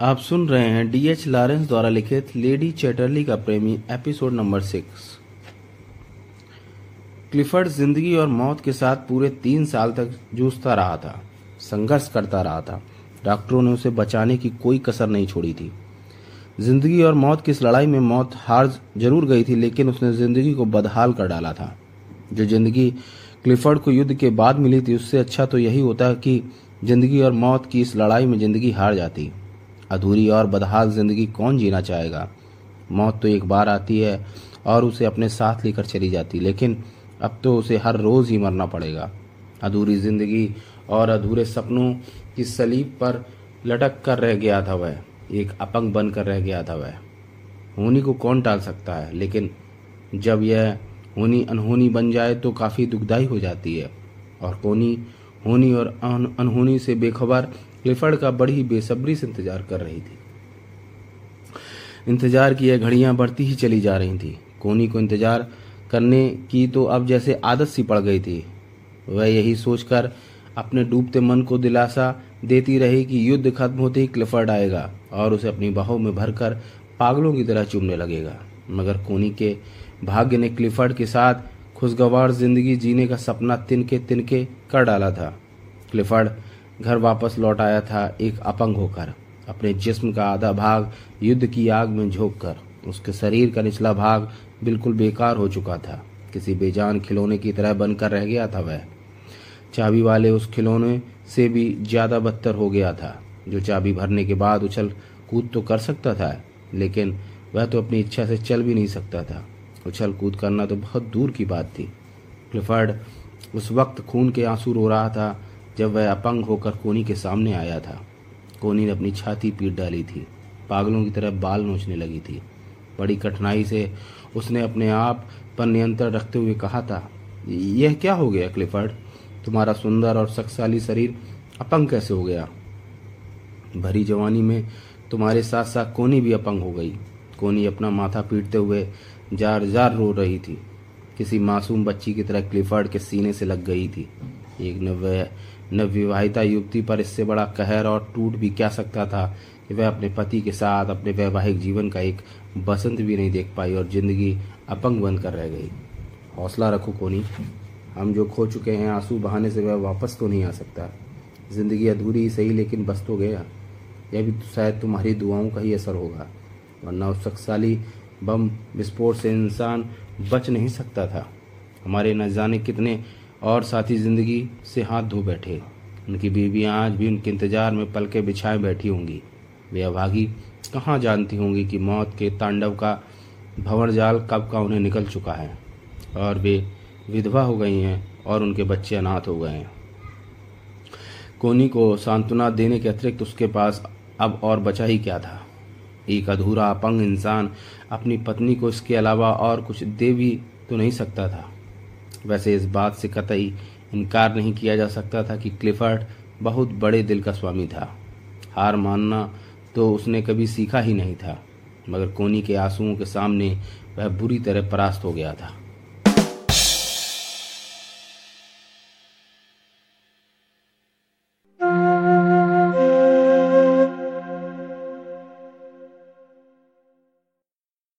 आप सुन रहे हैं डी एच लॉरेंस द्वारा लिखित लेडी चैटरली का प्रेमी एपिसोड नंबर सिक्स क्लिफर्ड ज़िंदगी और मौत के साथ पूरे तीन साल तक जूझता रहा था, संघर्ष करता रहा था। डॉक्टरों ने उसे बचाने की कोई कसर नहीं छोड़ी थी। ज़िंदगी और मौत की इस लड़ाई में मौत हार ज़रूर गई थी, लेकिन उसने ज़िंदगी को बदहाल कर डाला था। जो ज़िंदगी क्लिफर्ड को युद्ध के बाद मिली थी, उससे अच्छा तो यही होता कि ज़िंदगी और मौत की इस लड़ाई में ज़िंदगी हार जाती। अधूरी और बदहाल ज़िंदगी कौन जीना चाहेगा? मौत तो एक बार आती है और उसे अपने साथ लेकर चली जाती, लेकिन अब तो उसे हर रोज ही मरना पड़ेगा। अधूरी ज़िंदगी और अधूरे सपनों की सलीब पर लटक कर रह गया था वह, एक अपंग बन कर रह गया था वह। होनी को कौन टाल सकता है? लेकिन जब यह होनी अनहोनी बन जाए तो काफ़ी दुखदाई हो जाती है, और कोनी, होनी और अनहोनी से बेखबर क्लिफर्ड का बड़ी बेसब्री से इंतज़ार कर रही थी। इंतज़ार की यह घड़ियाँ बढ़ती ही चली जा रही थी। कोनी को इंतज़ार करने की तो अब जैसे आदत सी पड़ गई थी। वह यही सोचकर अपने डूबते मन को दिलासा देती रही कि युद्ध खत्म होते ही क्लिफर्ड आएगा और उसे अपनी बाहों में भरकर पागलों की तरह चूमने लगेगा। मगर कोनी के भाग्य ने क्लिफर्ड के साथ खुशगवार ज़िंदगी जीने का सपना तिनके तिनके कर डाला था। क्लिफर्ड घर वापस लौट आया था एक अपंग होकर। अपने जिस्म का आधा भाग युद्ध की आग में झोंक कर, उसके शरीर का निचला भाग बिल्कुल बेकार हो चुका था। किसी बेजान खिलौने की तरह बनकर रह गया था वह। चाबी वाले उस खिलौने से भी ज़्यादा बदतर हो गया था, जो चाबी भरने के बाद उछल कूद तो कर सकता था, लेकिन वह तो अपनी इच्छा से चल भी नहीं सकता था। उछल कूद करना तो बहुत दूर की बात थी। क्लिफर्ड उस वक्त खून के आँसू रो रहा था जब वह अपंग होकर कोनी के सामने आया था। कोनी ने अपनी छाती पीट डाली थी। पागलों की तरह बाल नोचने लगी थी। बड़ी कठिनाई से उसने अपने आप पर नियंत्रण रखते हुए कहा था, यह क्या हो गया, क्लिफर्ड? तुम्हारा सुंदर और शक्तिशाली शरीर अपंग कैसे हो गया? भरी जवानी में तुम्हारे साथ साथ कोनी भी अपंग हो गई। कोनी अपना माथा पीटते हुए जार जार रो रही थी। किसी मासूम बच्ची की तरह क्लिफर्ड के सीने से लग गई थी। एक नव्य नवविवाहिता युवती पर इससे बड़ा कहर और टूट भी क्या सकता था कि वह अपने पति के साथ अपने वैवाहिक जीवन का एक बसंत भी नहीं देख पाई और ज़िंदगी अपंग बनकर रह गई। हौसला रखो कोनी। हम जो खो चुके हैं, आँसू बहाने से वह वापस तो नहीं आ सकता। ज़िंदगी अधूरी ही सही लेकिन बस तो गया। यह भी तो शायद तुम्हारी दुआओं का ही असर होगा, वरना उस शक्तिशाली बम विस्फोट से इंसान बच नहीं सकता था। हमारे न जाने कितने और साथी ज़िंदगी से हाथ धो बैठे। उनकी बीवियाँ आज भी उनके इंतज़ार में पलके बिछाए बैठी होंगी। वे अभागी कहाँ जानती होंगी कि मौत के तांडव का भंवर जाल कब का उन्हें निकल चुका है। और वे विधवा हो गई हैं और उनके बच्चे अनाथ हो गए हैं। कोनी को सांत्वना देने के अतिरिक्त उसके पास अब और बचा ही क्या था? एक अधूरा, अपंग इंसान अपनी पत्नी को इसके अलावा और कुछ दे भी तो नहीं सकता था। वैसे इस बात से कतई इनकार नहीं किया जा सकता था कि क्लिफर्ड बहुत बड़े दिल का स्वामी था। हार मानना तो उसने कभी सीखा ही नहीं था, मगर कोनी के आंसुओं के सामने वह बुरी तरह परास्त हो गया था।